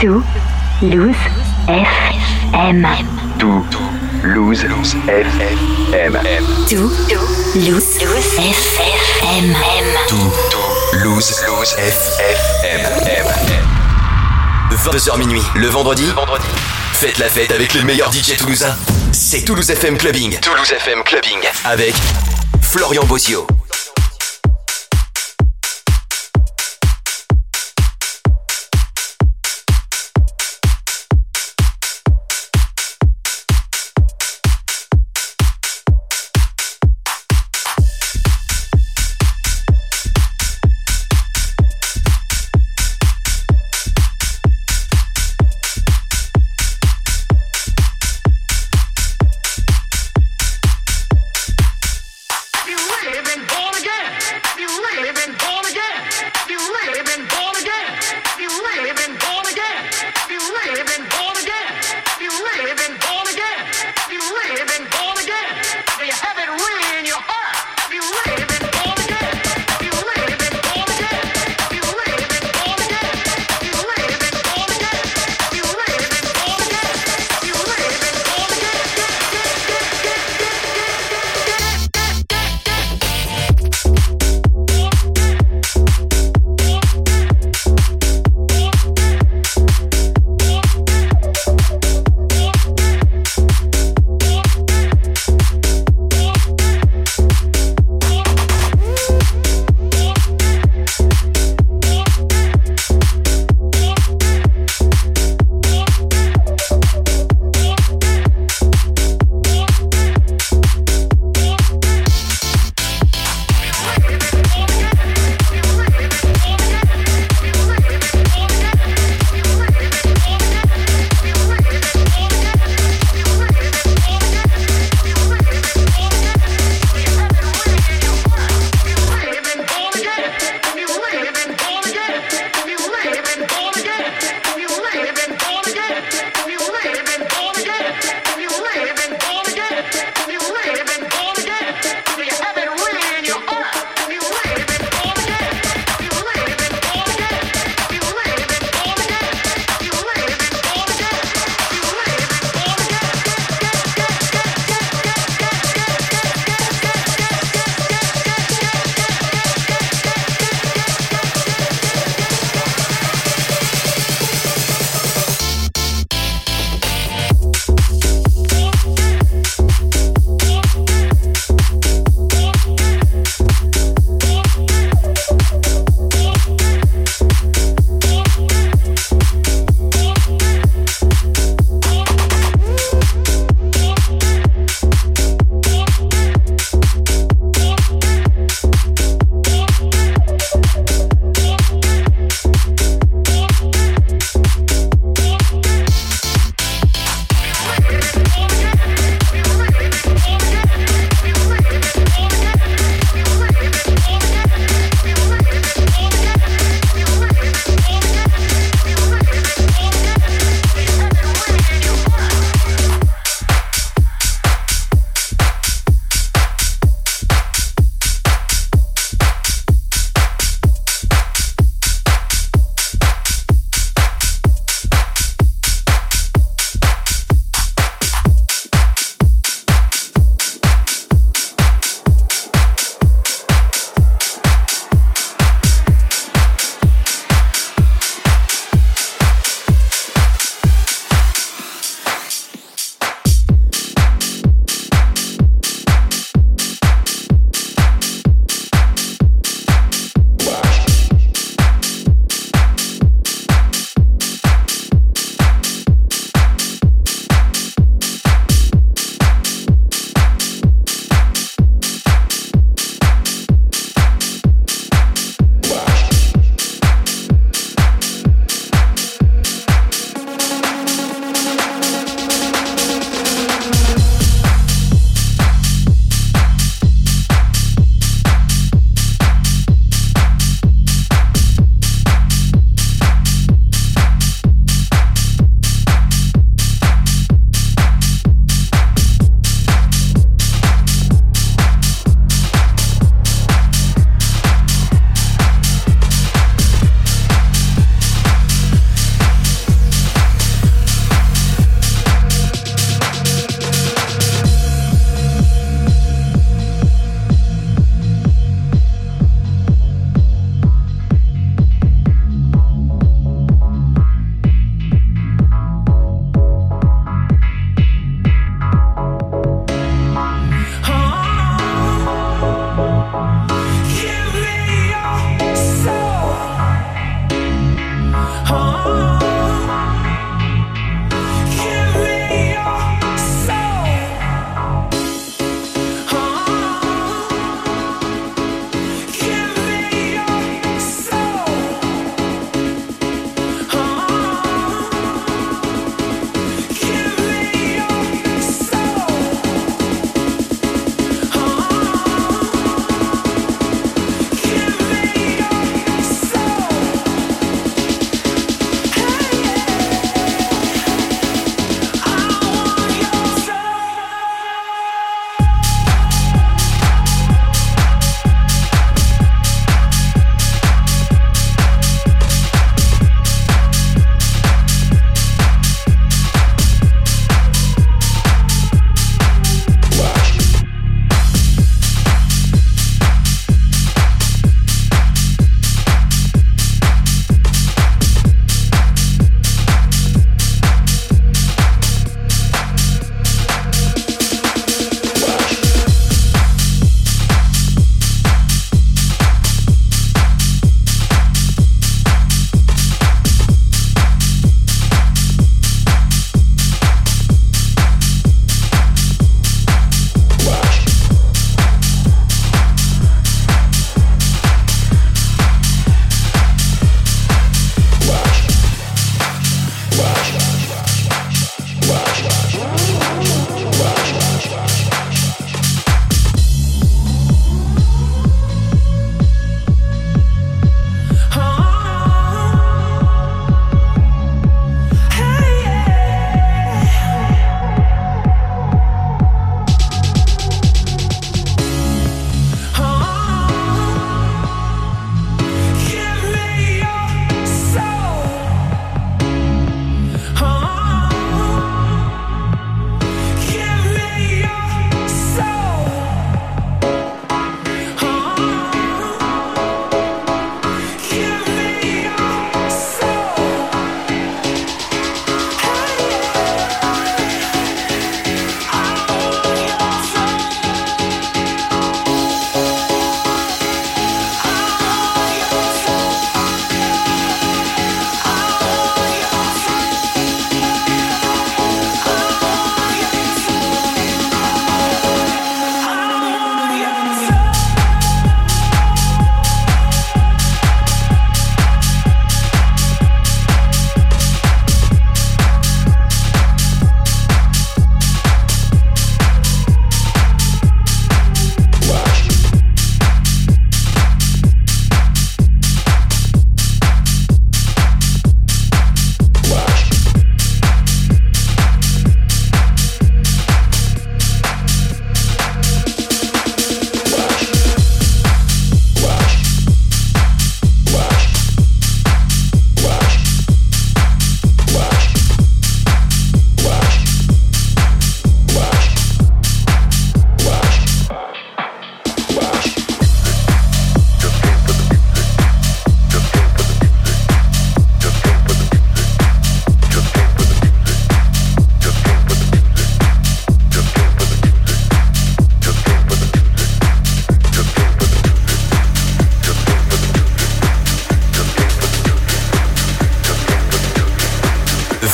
Tout Loose FM. Tout Loose FM. Tout Loose FM. Tout Loose FM. 22h minuit, le vendredi. Faites la fête avec les meilleurs DJ toulousains. C'est Toulouse FM Clubbing. Toulouse FM Clubbing. Avec Florian Bosio.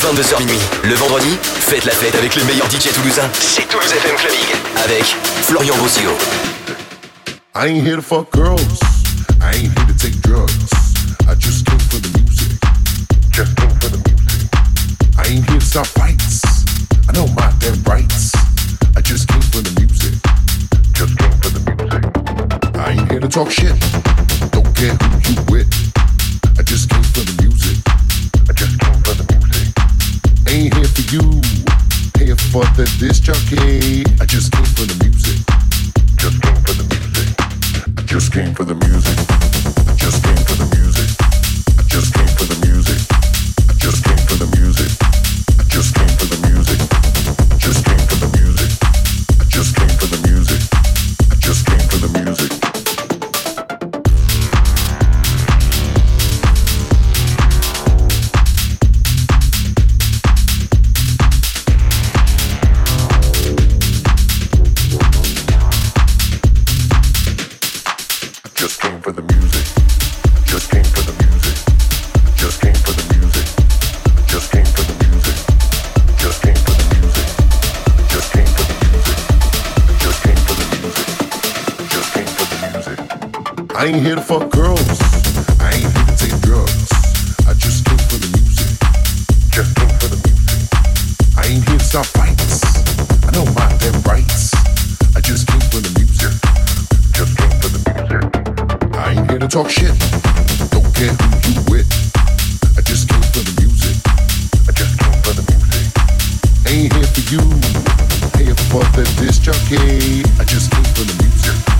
22h minuit. Le vendredi, faites la fête avec les meilleurs DJ toulousains. C'est Toulouse FM Clubbing avec Florian Bosio. I ain't here to fuck girls. I ain't here to take drugs. I just came for the music. Just came for the music. I ain't here to stop fights. I know my damn rights. I just came for the music. Just came for the music. I ain't here to talk shit. Don't care who you with. I just came for the music. you here for the disc jockey. I just came for the music. Just came for the music. I just came for the music. I just came. I ain't here to fuck girls. I ain't here to take drugs. I just came for the music. Just came for the music. I ain't here to stop fights. I know my mind rights. I just came for the music. Just came for the music. I ain't here to talk shit. Don't care who you with. I just came for the music. I just came for the music. I ain't here for you. Here for the disc. I just came for the music.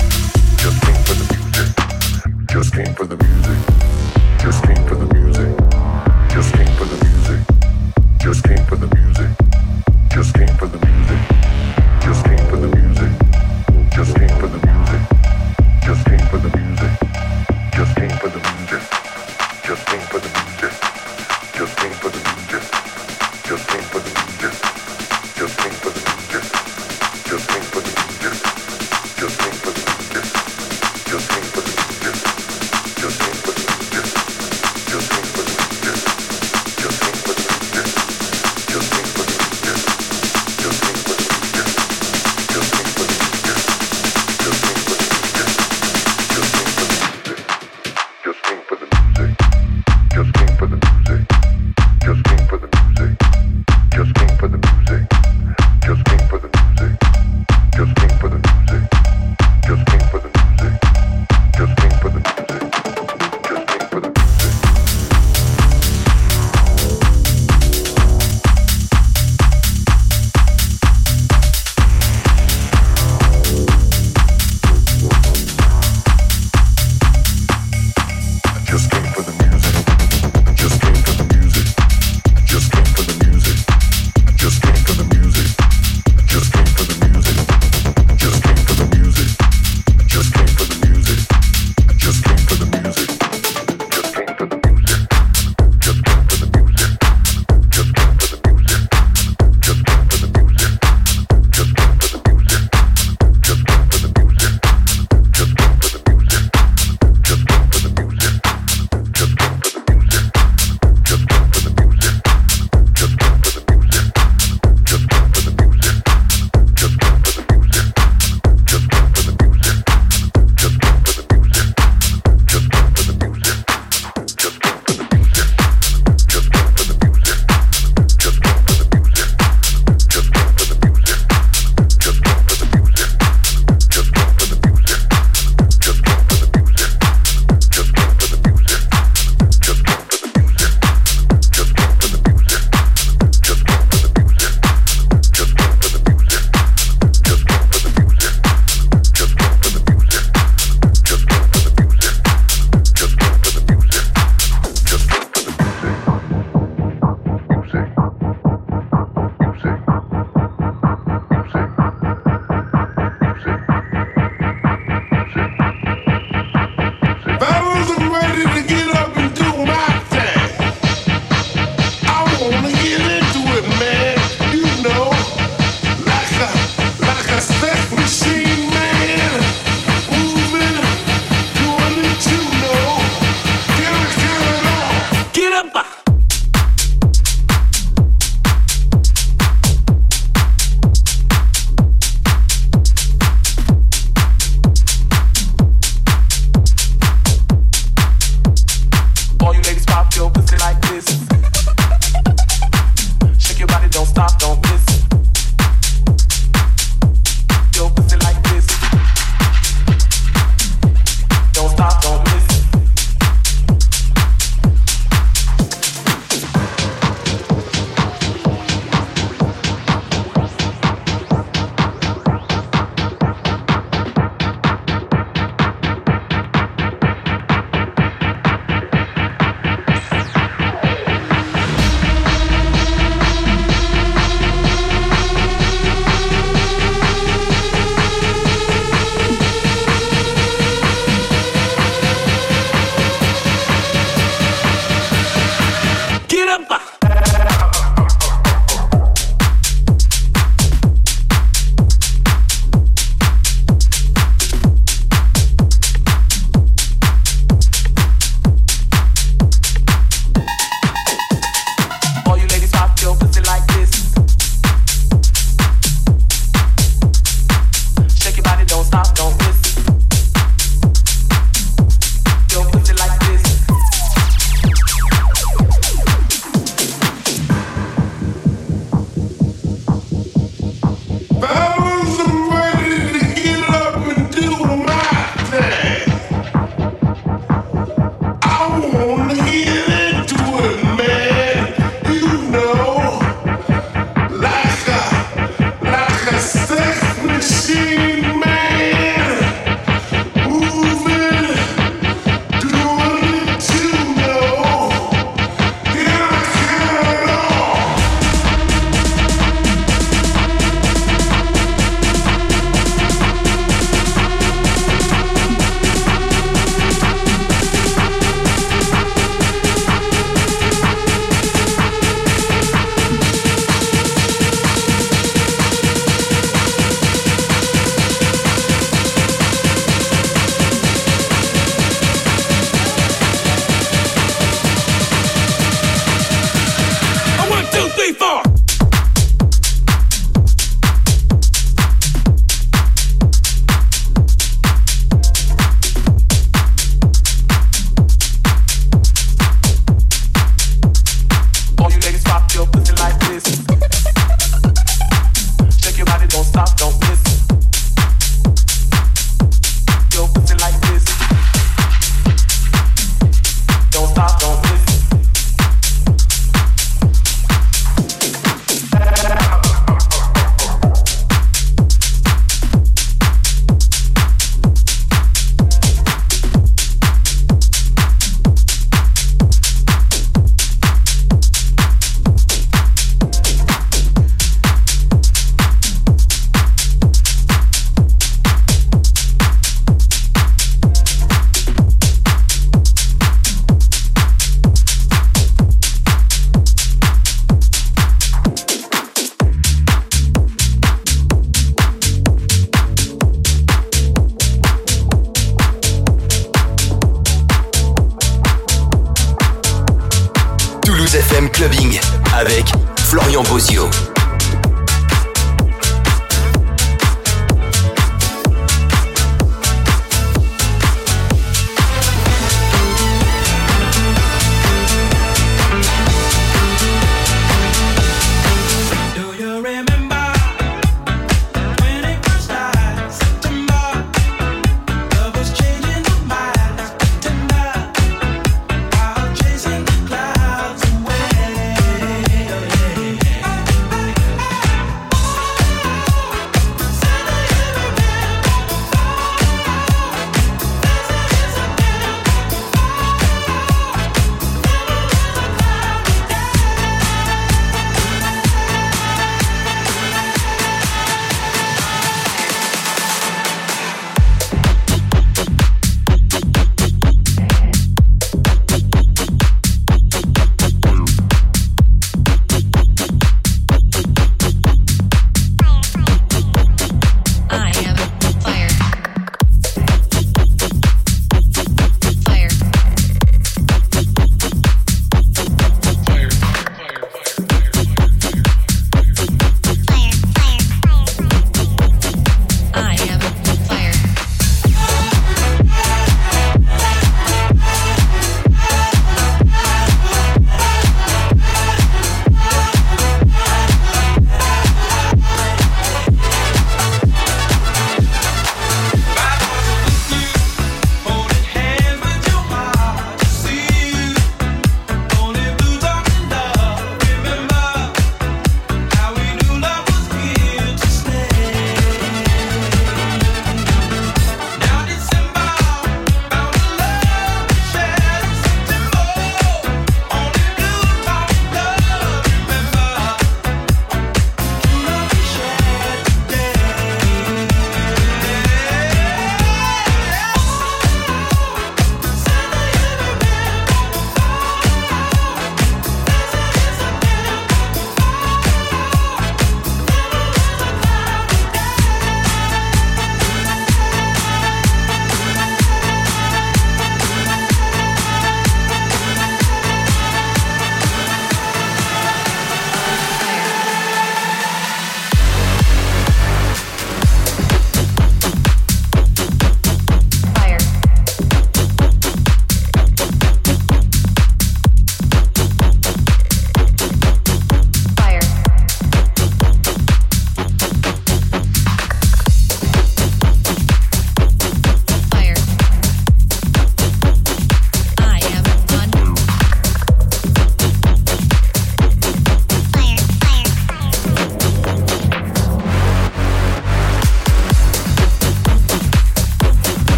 for?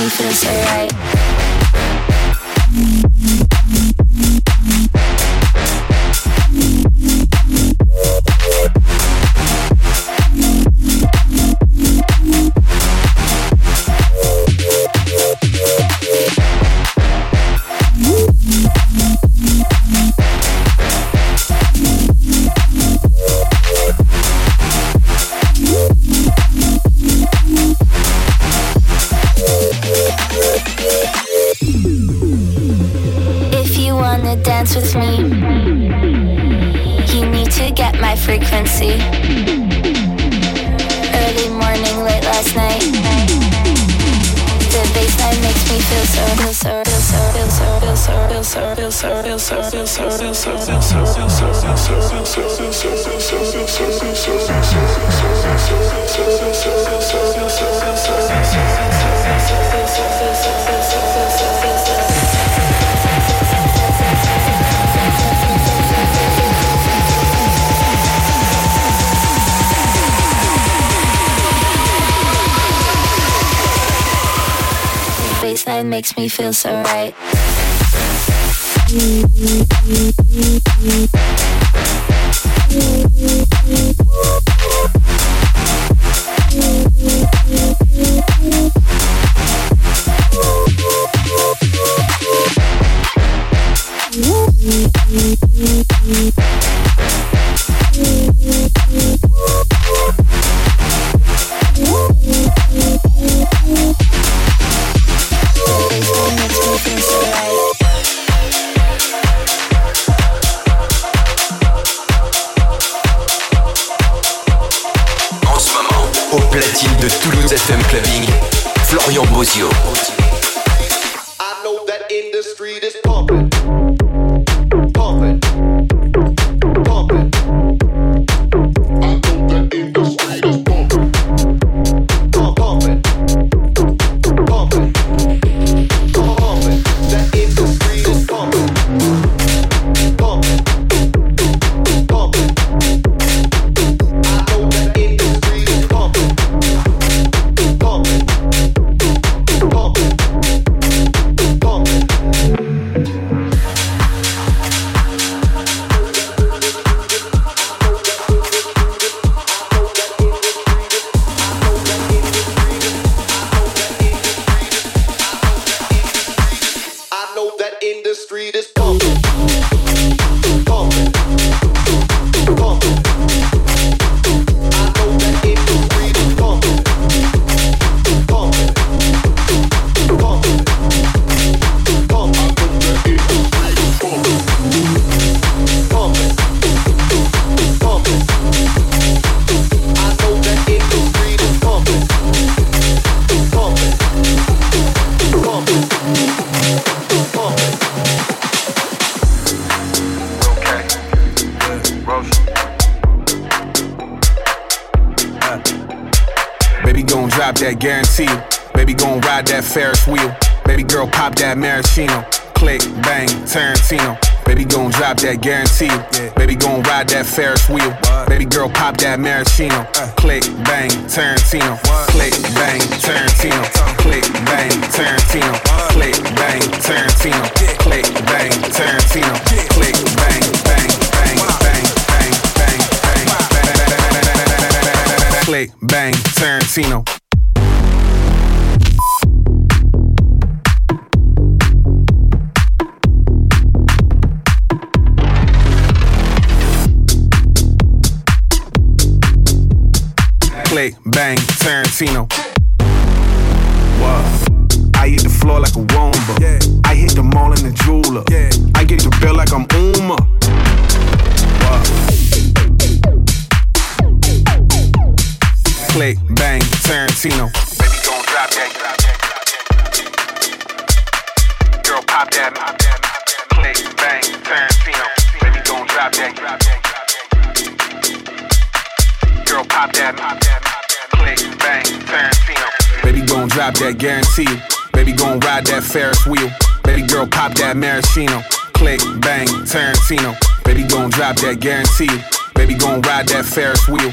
me feels right. gon' drop that guarantee. Baby gon' ride that Ferris wheel. Baby girl, pop that maraschino. Click, bang, Tarantino. Baby gon' drop that guarantee. Baby gon' ride that Ferris wheel. Baby girl, pop that maraschino. Click, bang, Tarantino. Click, bang, Tarantino. Click, bang, Tarantino. Click, bang, Tarantino. Click, bang, Tarantino. Click, bang, Tarantino. Click, bang, click, bang, Tarantino. Click, bang, Tarantino. Whoa. I hit the floor like a womba. Yeah. I hit the mall in the jeweler. Yeah. I get the bill like I'm Uma. Whoa. click, bang, Tarantino. Baby, gon' drop that. Girl, pop that. Click, bang, Tarantino. Baby, gon' drop that. Girl, pop that. Click, bang, Tarantino. Baby, gon' drop that, guarantee you. Baby, gon' ride that Ferris wheel. Baby, girl, pop that maraschino. Click, bang, Tarantino. Baby, gon' drop that, guarantee you. Baby, gon' ride that Ferris wheel.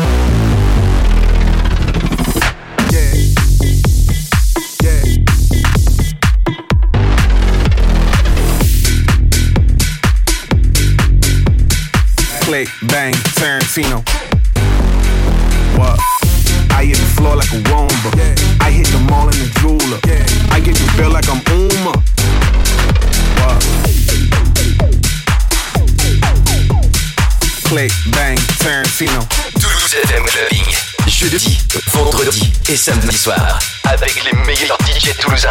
Rufino. What? I hit the floor like a womba. Yeah. I hit the mall in the jeweler. Yeah. I get the bill like I'm Uma. What? Click, bang, Tarantino. FM Clubbing, jeudi, vendredi et samedi soir avec les meilleurs DJ toulousains.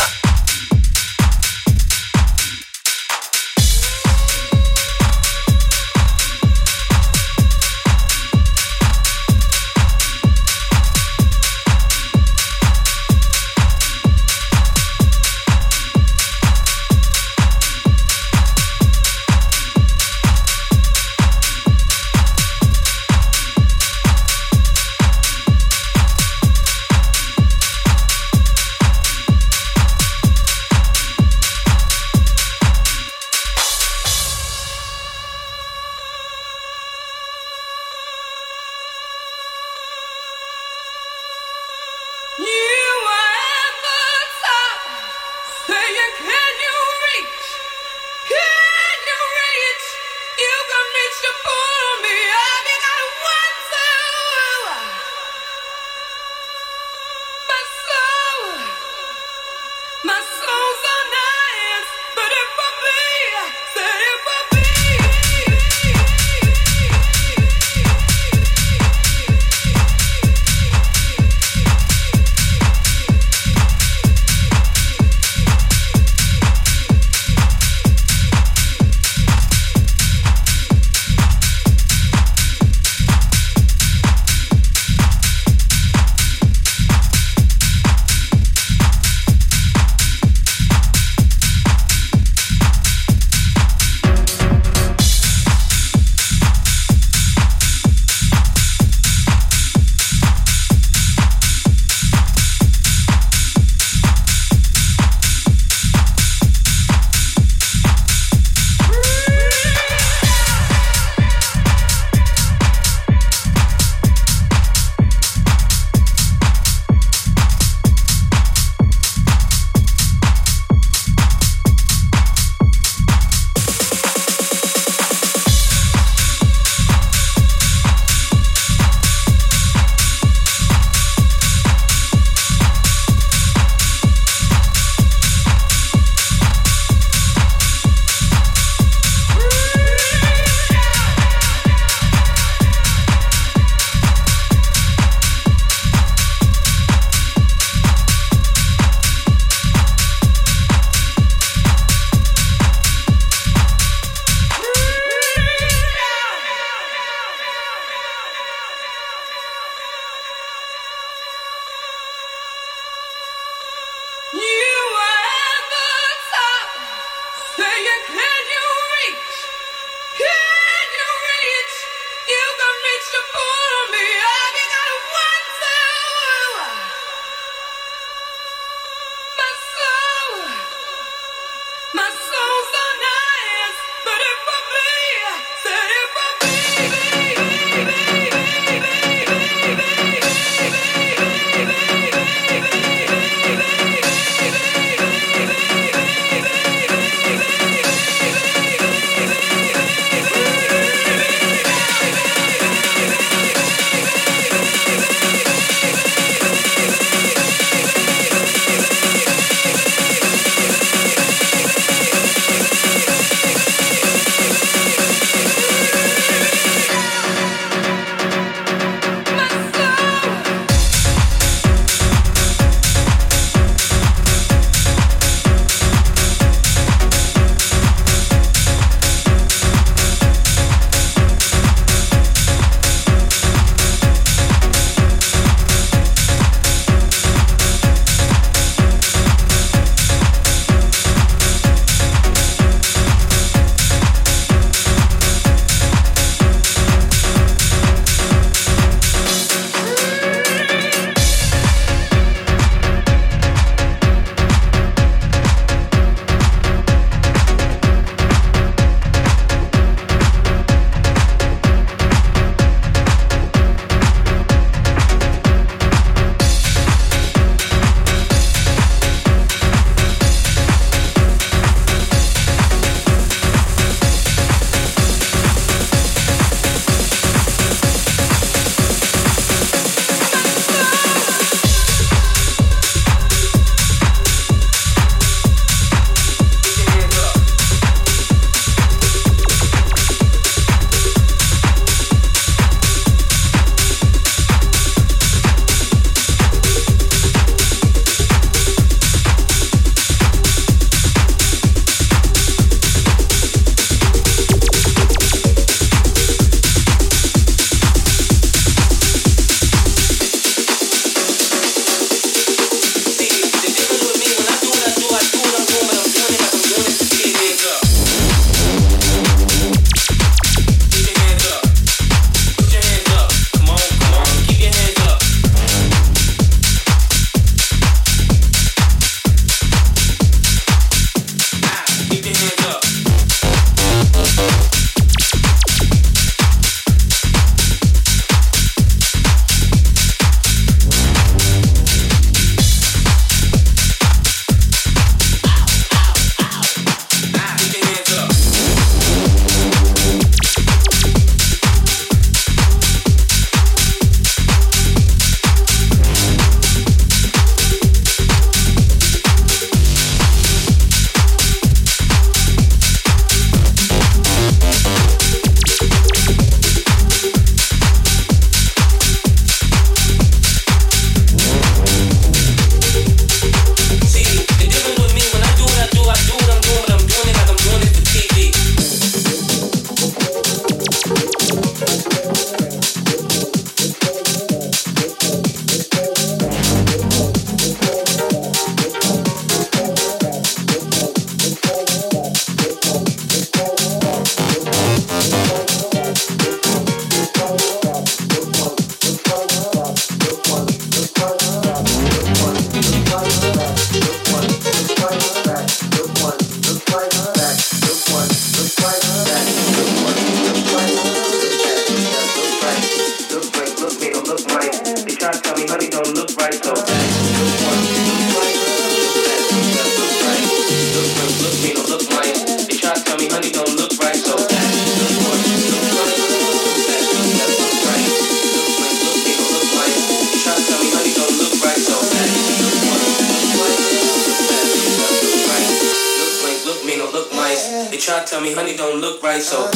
don't look right, so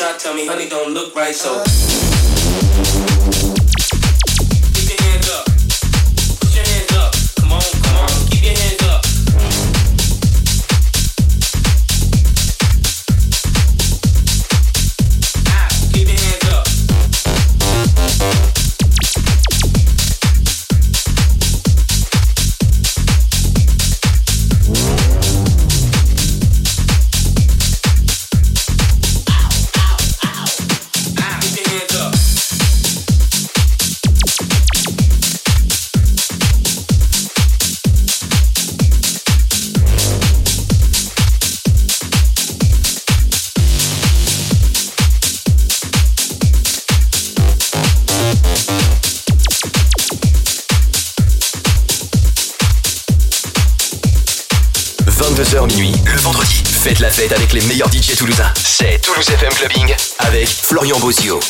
tell me honey don't look right, so. Florian